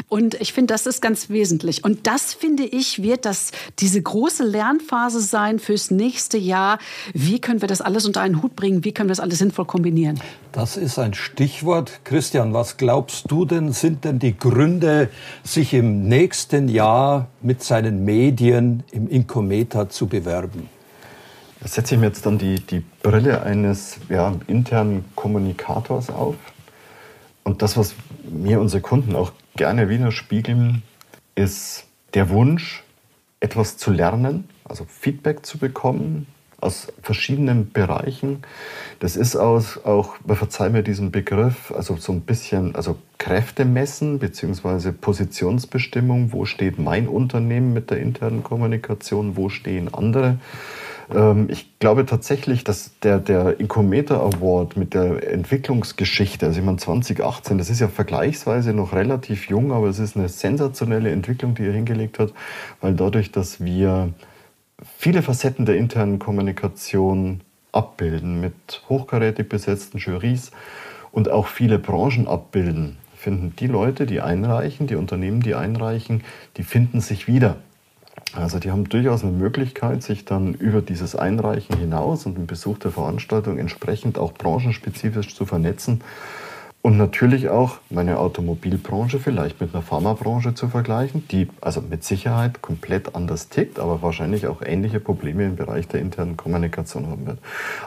Und ich finde, das ist ganz wesentlich. Und das finde ich wird das diese große Lernphase sein fürs nächste Jahr. Wie können können wir das alles unter einen Hut bringen? Wie können wir das alles sinnvoll kombinieren? Das ist ein Stichwort. Christian, was glaubst du denn, sind denn die Gründe, sich im nächsten Jahr mit seinen Medien im Inkometer zu bewerben? Da setze ich mir jetzt dann die, die Brille eines ja, internen Kommunikators auf. Und das, was mir unsere Kunden auch gerne widerspiegeln, ist der Wunsch, etwas zu lernen, also Feedback zu bekommen, aus verschiedenen Bereichen. Das ist aus, auch, verzeih mir diesen Begriff, also so ein bisschen, also Kräfte messen bzw. Positionsbestimmung. Wo steht mein Unternehmen mit der internen Kommunikation? Wo stehen andere? Ähm, ich glaube tatsächlich, dass der, der Incometer Award mit der Entwicklungsgeschichte, also ich meine 2018, das ist ja vergleichsweise noch relativ jung, aber es ist eine sensationelle Entwicklung, die er hingelegt hat, weil dadurch, dass wir viele Facetten der internen Kommunikation abbilden, mit hochkarätig besetzten Jurys und auch viele Branchen abbilden, finden die Leute, die einreichen, die Unternehmen, die einreichen, die finden sich wieder. Also die haben durchaus eine Möglichkeit, sich dann über dieses Einreichen hinaus und den Besuch der Veranstaltung entsprechend auch branchenspezifisch zu vernetzen und natürlich auch meine Automobilbranche vielleicht mit einer Pharmabranche zu vergleichen, die also mit Sicherheit komplett anders tickt, aber wahrscheinlich auch ähnliche Probleme im Bereich der internen Kommunikation haben wird.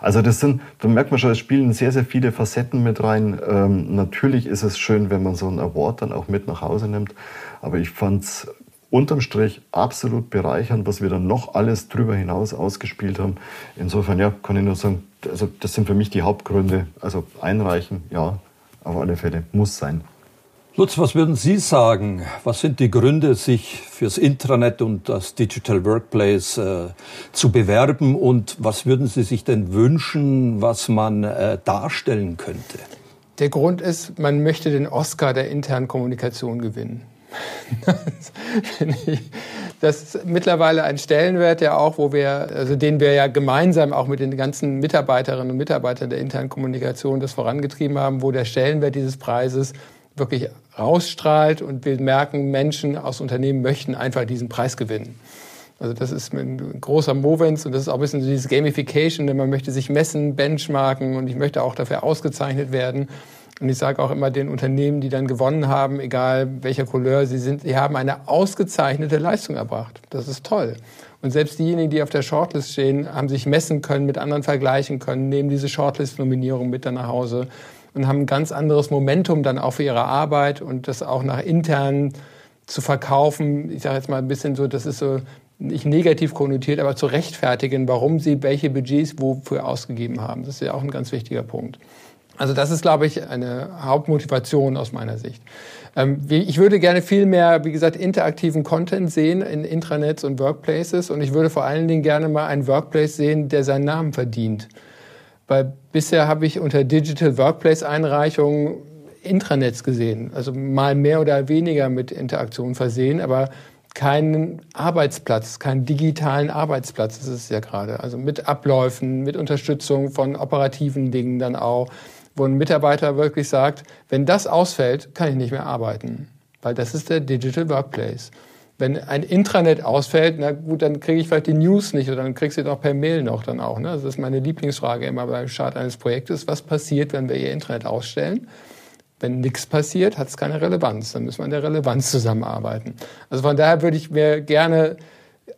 Also das sind, da merkt man schon, es spielen sehr, sehr viele Facetten mit rein. Ähm, natürlich ist es schön, wenn man so einen Award dann auch mit nach Hause nimmt, aber ich fand es unterm Strich absolut bereichernd, was wir dann noch alles drüber hinaus ausgespielt haben. Insofern, ja, kann ich nur sagen, also das sind für mich die Hauptgründe. Also einreichen, ja, auf alle Fälle muss sein. Lutz, was würden Sie sagen? Was sind die Gründe, sich fürs Intranet und das Digital Workplace äh, zu bewerben? Und was würden Sie sich denn wünschen, was man äh, darstellen könnte? Der Grund ist, man möchte den Oscar der internen Kommunikation gewinnen. Das ist mittlerweile ein Stellenwert, ja auch, wo wir, also den wir ja gemeinsam auch mit den ganzen Mitarbeiterinnen und Mitarbeitern der internen Kommunikation das vorangetrieben haben, wo der Stellenwert dieses Preises wirklich rausstrahlt und wir merken, Menschen aus Unternehmen möchten einfach diesen Preis gewinnen. Also das ist ein großer Movens und das ist auch ein bisschen so dieses Gamification, denn man möchte sich messen, benchmarken und ich möchte auch dafür ausgezeichnet werden. Und ich sage auch immer den Unternehmen, die dann gewonnen haben, egal welcher Couleur sie sind, sie haben eine ausgezeichnete Leistung erbracht. Das ist toll. Und selbst diejenigen, die auf der Shortlist stehen, haben sich messen können, mit anderen vergleichen können, nehmen diese Shortlist-Nominierung mit dann nach Hause und haben ein ganz anderes Momentum dann auch für ihre Arbeit und das auch nach intern zu verkaufen. Ich sage jetzt mal ein bisschen so, das ist so nicht negativ konnotiert, aber zu rechtfertigen, warum sie welche Budgets wofür ausgegeben haben. Das ist ja auch ein ganz wichtiger Punkt. Also das ist, glaube ich, eine Hauptmotivation aus meiner Sicht. Ähm, ich würde gerne viel mehr, wie gesagt, interaktiven Content sehen in Intranets und Workplaces und ich würde vor allen Dingen gerne mal einen Workplace sehen, der seinen Namen verdient. Weil bisher habe ich unter Digital Workplace Einreichungen Intranets gesehen, also mal mehr oder weniger mit Interaktion versehen, aber keinen Arbeitsplatz, keinen digitalen Arbeitsplatz, das ist es ja gerade. Also mit Abläufen, mit Unterstützung von operativen Dingen dann auch wo ein Mitarbeiter wirklich sagt, wenn das ausfällt, kann ich nicht mehr arbeiten, weil das ist der Digital Workplace. Wenn ein Intranet ausfällt, na gut, dann kriege ich vielleicht die News nicht oder dann kriegst du doch per Mail noch dann auch. Ne? Das ist meine Lieblingsfrage immer beim Start eines Projektes. Was passiert, wenn wir ihr Intranet ausstellen? Wenn nichts passiert, hat es keine Relevanz. Dann müssen wir an der Relevanz zusammenarbeiten. Also von daher würde ich mir gerne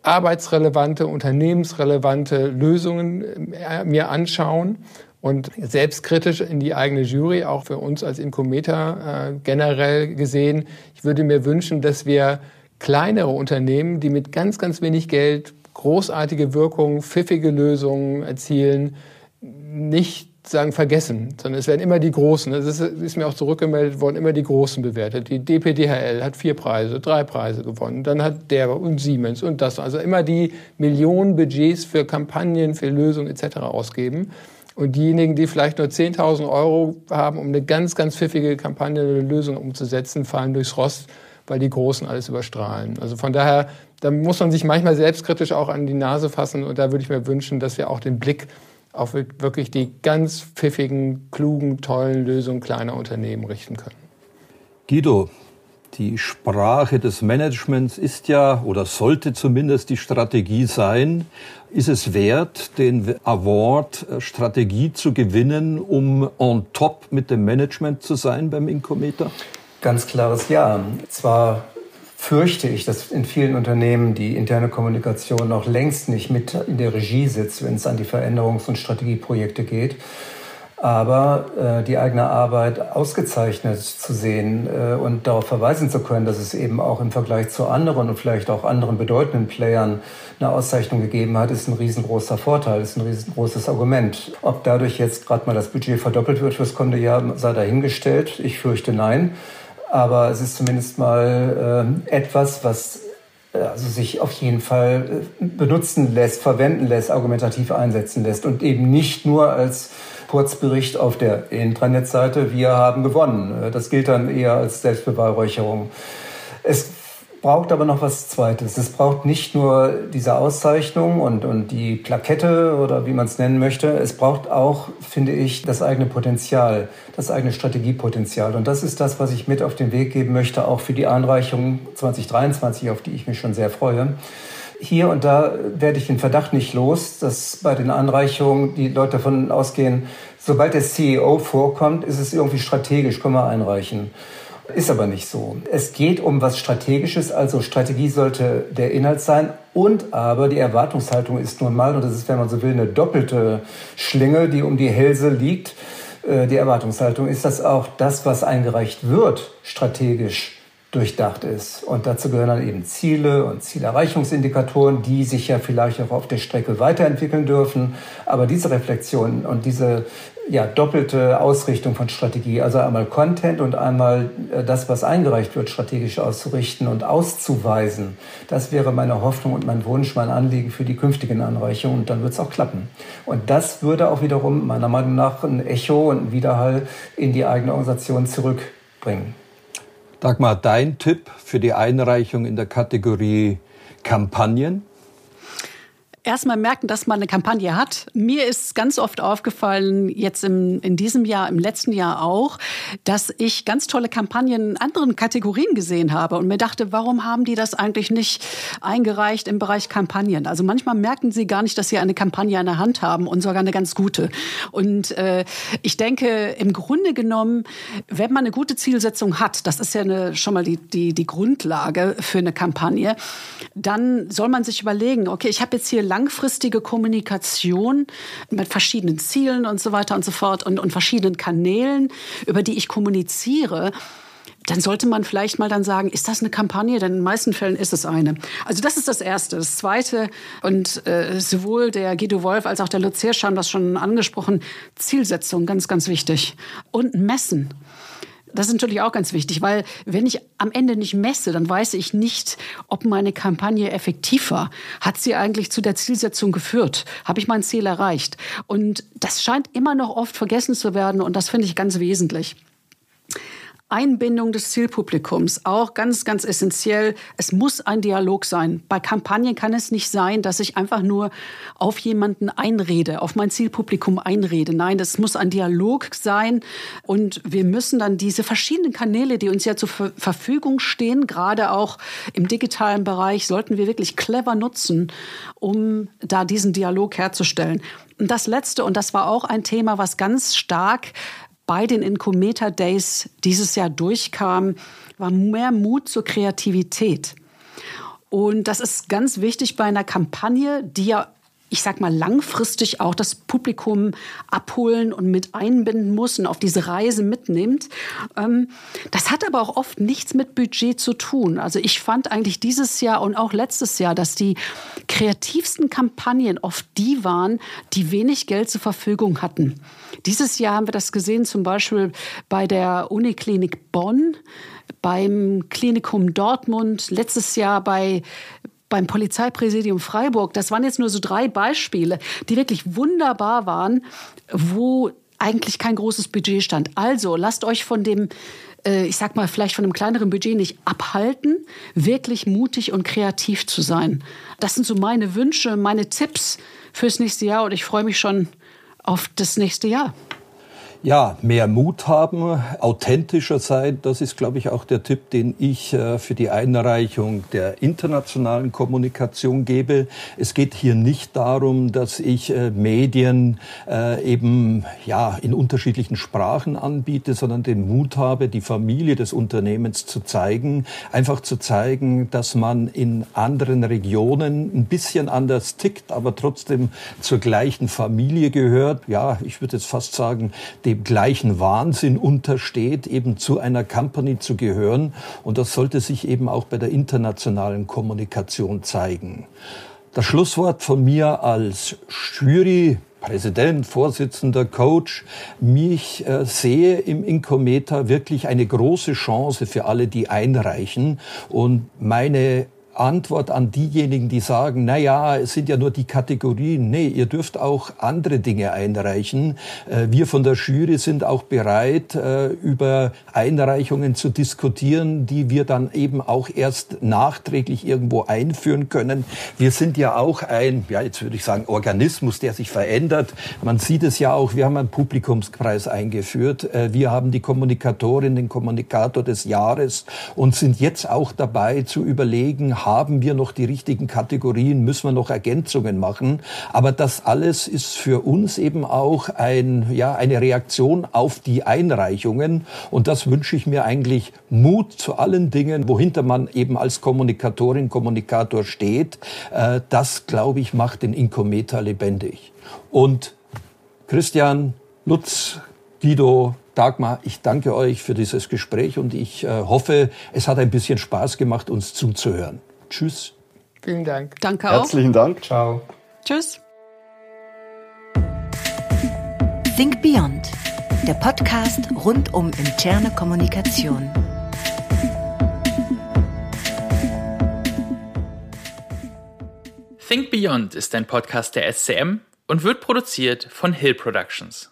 arbeitsrelevante, unternehmensrelevante Lösungen äh, mir anschauen und selbstkritisch in die eigene Jury, auch für uns als Incometer äh, generell gesehen. Ich würde mir wünschen, dass wir kleinere Unternehmen, die mit ganz, ganz wenig Geld großartige Wirkungen, pfiffige Lösungen erzielen, nicht sagen vergessen, sondern es werden immer die Großen, das ist, ist, mir auch zurückgemeldet worden, immer die Großen bewertet. Die DPDHL hat vier Preise, drei Preise gewonnen, dann hat der und Siemens und das, also immer die Millionen Budgets für Kampagnen, für Lösungen etc. ausgeben. Und diejenigen, die vielleicht nur 10.000 Euro haben, um eine ganz, ganz pfiffige Kampagne, eine Lösung umzusetzen, fallen durchs Rost, weil die Großen alles überstrahlen. Also von daher, da muss man sich manchmal selbstkritisch auch an die Nase fassen. Und da würde ich mir wünschen, dass wir auch den Blick auf wirklich die ganz pfiffigen, klugen, tollen Lösungen kleiner Unternehmen richten können. Guido, die Sprache des Managements ist ja oder sollte zumindest die Strategie sein. Ist es wert, den Award äh, Strategie zu gewinnen, um on top mit dem Management zu sein beim Incometer? Ganz klares Ja. Zwar fürchte ich, dass in vielen Unternehmen die interne Kommunikation noch längst nicht mit in der Regie sitzt, wenn es an die Veränderungs- und Strategieprojekte geht aber äh, die eigene Arbeit ausgezeichnet zu sehen äh, und darauf verweisen zu können, dass es eben auch im Vergleich zu anderen und vielleicht auch anderen bedeutenden Playern eine Auszeichnung gegeben hat, ist ein riesengroßer Vorteil, ist ein riesengroßes Argument. Ob dadurch jetzt gerade mal das Budget verdoppelt wird fürs kommende Jahr, sei dahingestellt. Ich fürchte nein. Aber es ist zumindest mal äh, etwas, was äh, also sich auf jeden Fall äh, benutzen lässt, verwenden lässt, argumentativ einsetzen lässt und eben nicht nur als Kurzbericht auf der Intranet-Seite, wir haben gewonnen. Das gilt dann eher als Selbstbeweihräucherung. Es braucht aber noch was Zweites. Es braucht nicht nur diese Auszeichnung und, und die Plakette oder wie man es nennen möchte. Es braucht auch, finde ich, das eigene Potenzial, das eigene Strategiepotenzial. Und das ist das, was ich mit auf den Weg geben möchte, auch für die Einreichung 2023, auf die ich mich schon sehr freue hier und da werde ich den Verdacht nicht los, dass bei den Anreichungen die Leute davon ausgehen, sobald der CEO vorkommt, ist es irgendwie strategisch, können wir einreichen. Ist aber nicht so. Es geht um was Strategisches, also Strategie sollte der Inhalt sein und aber die Erwartungshaltung ist nun mal, und das ist, wenn man so will, eine doppelte Schlinge, die um die Hälse liegt. Äh, die Erwartungshaltung ist, dass auch das, was eingereicht wird, strategisch durchdacht ist. Und dazu gehören dann eben Ziele und Zielerreichungsindikatoren, die sich ja vielleicht auch auf der Strecke weiterentwickeln dürfen. Aber diese Reflexion und diese ja, doppelte Ausrichtung von Strategie, also einmal Content und einmal äh, das, was eingereicht wird, strategisch auszurichten und auszuweisen, das wäre meine Hoffnung und mein Wunsch, mein Anliegen für die künftigen Anreichungen und dann wird es auch klappen. Und das würde auch wiederum meiner Meinung nach ein Echo und ein Widerhall in die eigene Organisation zurückbringen. Dagmar, dein Tipp für die Einreichung in der Kategorie Kampagnen? Erstmal merken, dass man eine Kampagne hat. Mir ist ganz oft aufgefallen, jetzt im, in diesem Jahr, im letzten Jahr auch, dass ich ganz tolle Kampagnen in anderen Kategorien gesehen habe und mir dachte, warum haben die das eigentlich nicht eingereicht im Bereich Kampagnen? Also manchmal merken sie gar nicht, dass sie eine Kampagne in der Hand haben und sogar eine ganz gute. Und äh, ich denke, im Grunde genommen, wenn man eine gute Zielsetzung hat, das ist ja eine, schon mal die, die, die Grundlage für eine Kampagne, dann soll man sich überlegen, okay, ich habe jetzt hier langfristige Kommunikation mit verschiedenen Zielen und so weiter und so fort und, und verschiedenen Kanälen, über die ich kommuniziere, dann sollte man vielleicht mal dann sagen, ist das eine Kampagne? Denn in den meisten Fällen ist es eine. Also das ist das Erste. Das Zweite, und äh, sowohl der Guido Wolf als auch der Lutz Hirsch haben das schon angesprochen, Zielsetzung, ganz, ganz wichtig. Und Messen. Das ist natürlich auch ganz wichtig, weil wenn ich am Ende nicht messe, dann weiß ich nicht, ob meine Kampagne effektiv war. Hat sie eigentlich zu der Zielsetzung geführt? Habe ich mein Ziel erreicht? Und das scheint immer noch oft vergessen zu werden und das finde ich ganz wesentlich. Einbindung des Zielpublikums, auch ganz, ganz essentiell. Es muss ein Dialog sein. Bei Kampagnen kann es nicht sein, dass ich einfach nur auf jemanden einrede, auf mein Zielpublikum einrede. Nein, das muss ein Dialog sein. Und wir müssen dann diese verschiedenen Kanäle, die uns ja zur Verfügung stehen, gerade auch im digitalen Bereich, sollten wir wirklich clever nutzen, um da diesen Dialog herzustellen. Und das Letzte, und das war auch ein Thema, was ganz stark bei den Incometer Days dieses Jahr durchkam, war mehr Mut zur Kreativität. Und das ist ganz wichtig bei einer Kampagne, die ja ich sag mal, langfristig auch das Publikum abholen und mit einbinden muss und auf diese Reise mitnimmt. Ähm, das hat aber auch oft nichts mit Budget zu tun. Also ich fand eigentlich dieses Jahr und auch letztes Jahr, dass die kreativsten Kampagnen oft die waren, die wenig Geld zur Verfügung hatten. Dieses Jahr haben wir das gesehen, zum Beispiel bei der Uniklinik Bonn, beim Klinikum Dortmund, letztes Jahr bei beim Polizeipräsidium Freiburg. Das waren jetzt nur so drei Beispiele, die wirklich wunderbar waren, wo eigentlich kein großes Budget stand. Also lasst euch von dem äh, ich sag mal, vielleicht von einem kleineren Budget nicht abhalten, wirklich mutig und kreativ zu sein. Das sind so meine Wünsche, meine Tipps fürs nächste Jahr und ich freue mich schon auf das nächste Jahr. Ja, mehr Mut haben, authentischer sein, das ist, glaube ich, auch der Tipp, den ich äh, für die Einreichung der internationalen Kommunikation gebe. Es geht hier nicht darum, dass ich äh, Medien äh, eben ja in unterschiedlichen Sprachen anbiete, sondern den Mut habe, die Familie des Unternehmens zu zeigen, einfach zu zeigen, dass man in anderen Regionen ein bisschen anders tickt, aber trotzdem zur gleichen Familie gehört. Ja, ich würde jetzt fast sagen, dem gleichen Wahnsinn untersteht, eben zu einer Company zu gehören. Und das sollte sich eben auch bei der internationalen Kommunikation zeigen. Das Schlusswort von mir als Jury Präsident, Vorsitzender, Coach, mich äh, sehe im Incometer wirklich eine große Chance für alle, die einreichen. Und meine Antwort an diejenigen, die sagen, na ja, es sind ja nur die Kategorien. Nee, ihr dürft auch andere Dinge einreichen. Äh, wir von der Jury sind auch bereit, äh, über Einreichungen zu diskutieren, die wir dann eben auch erst nachträglich irgendwo einführen können. Wir sind ja auch ein, ja, jetzt würde ich sagen, Organismus, der sich verändert. Man sieht es ja auch, wir haben einen Publikumspreis eingeführt. Äh, wir haben die Kommunikatorin, den Kommunikator des Jahres und sind jetzt auch dabei zu überlegen, haben wir noch die richtigen Kategorien, müssen wir noch Ergänzungen machen. Aber das alles ist für uns eben auch ein, ja, eine Reaktion auf die Einreichungen. Und das wünsche ich mir eigentlich Mut zu allen Dingen, wohinter man eben als Kommunikatorin, Kommunikator steht. Äh, das, glaube ich, macht den Inkometa lebendig. Und Christian, Lutz, Guido, Dagmar, ich danke euch für dieses Gespräch und ich äh, hoffe, es hat ein bisschen Spaß gemacht, uns zuzuhören. Tschüss. Vielen Dank. Danke auch. Herzlichen Dank. Ciao. Tschüss. Think Beyond, der Podcast rund um interne Kommunikation. Think Beyond ist ein Podcast der SCM und wird produziert von Hill Productions.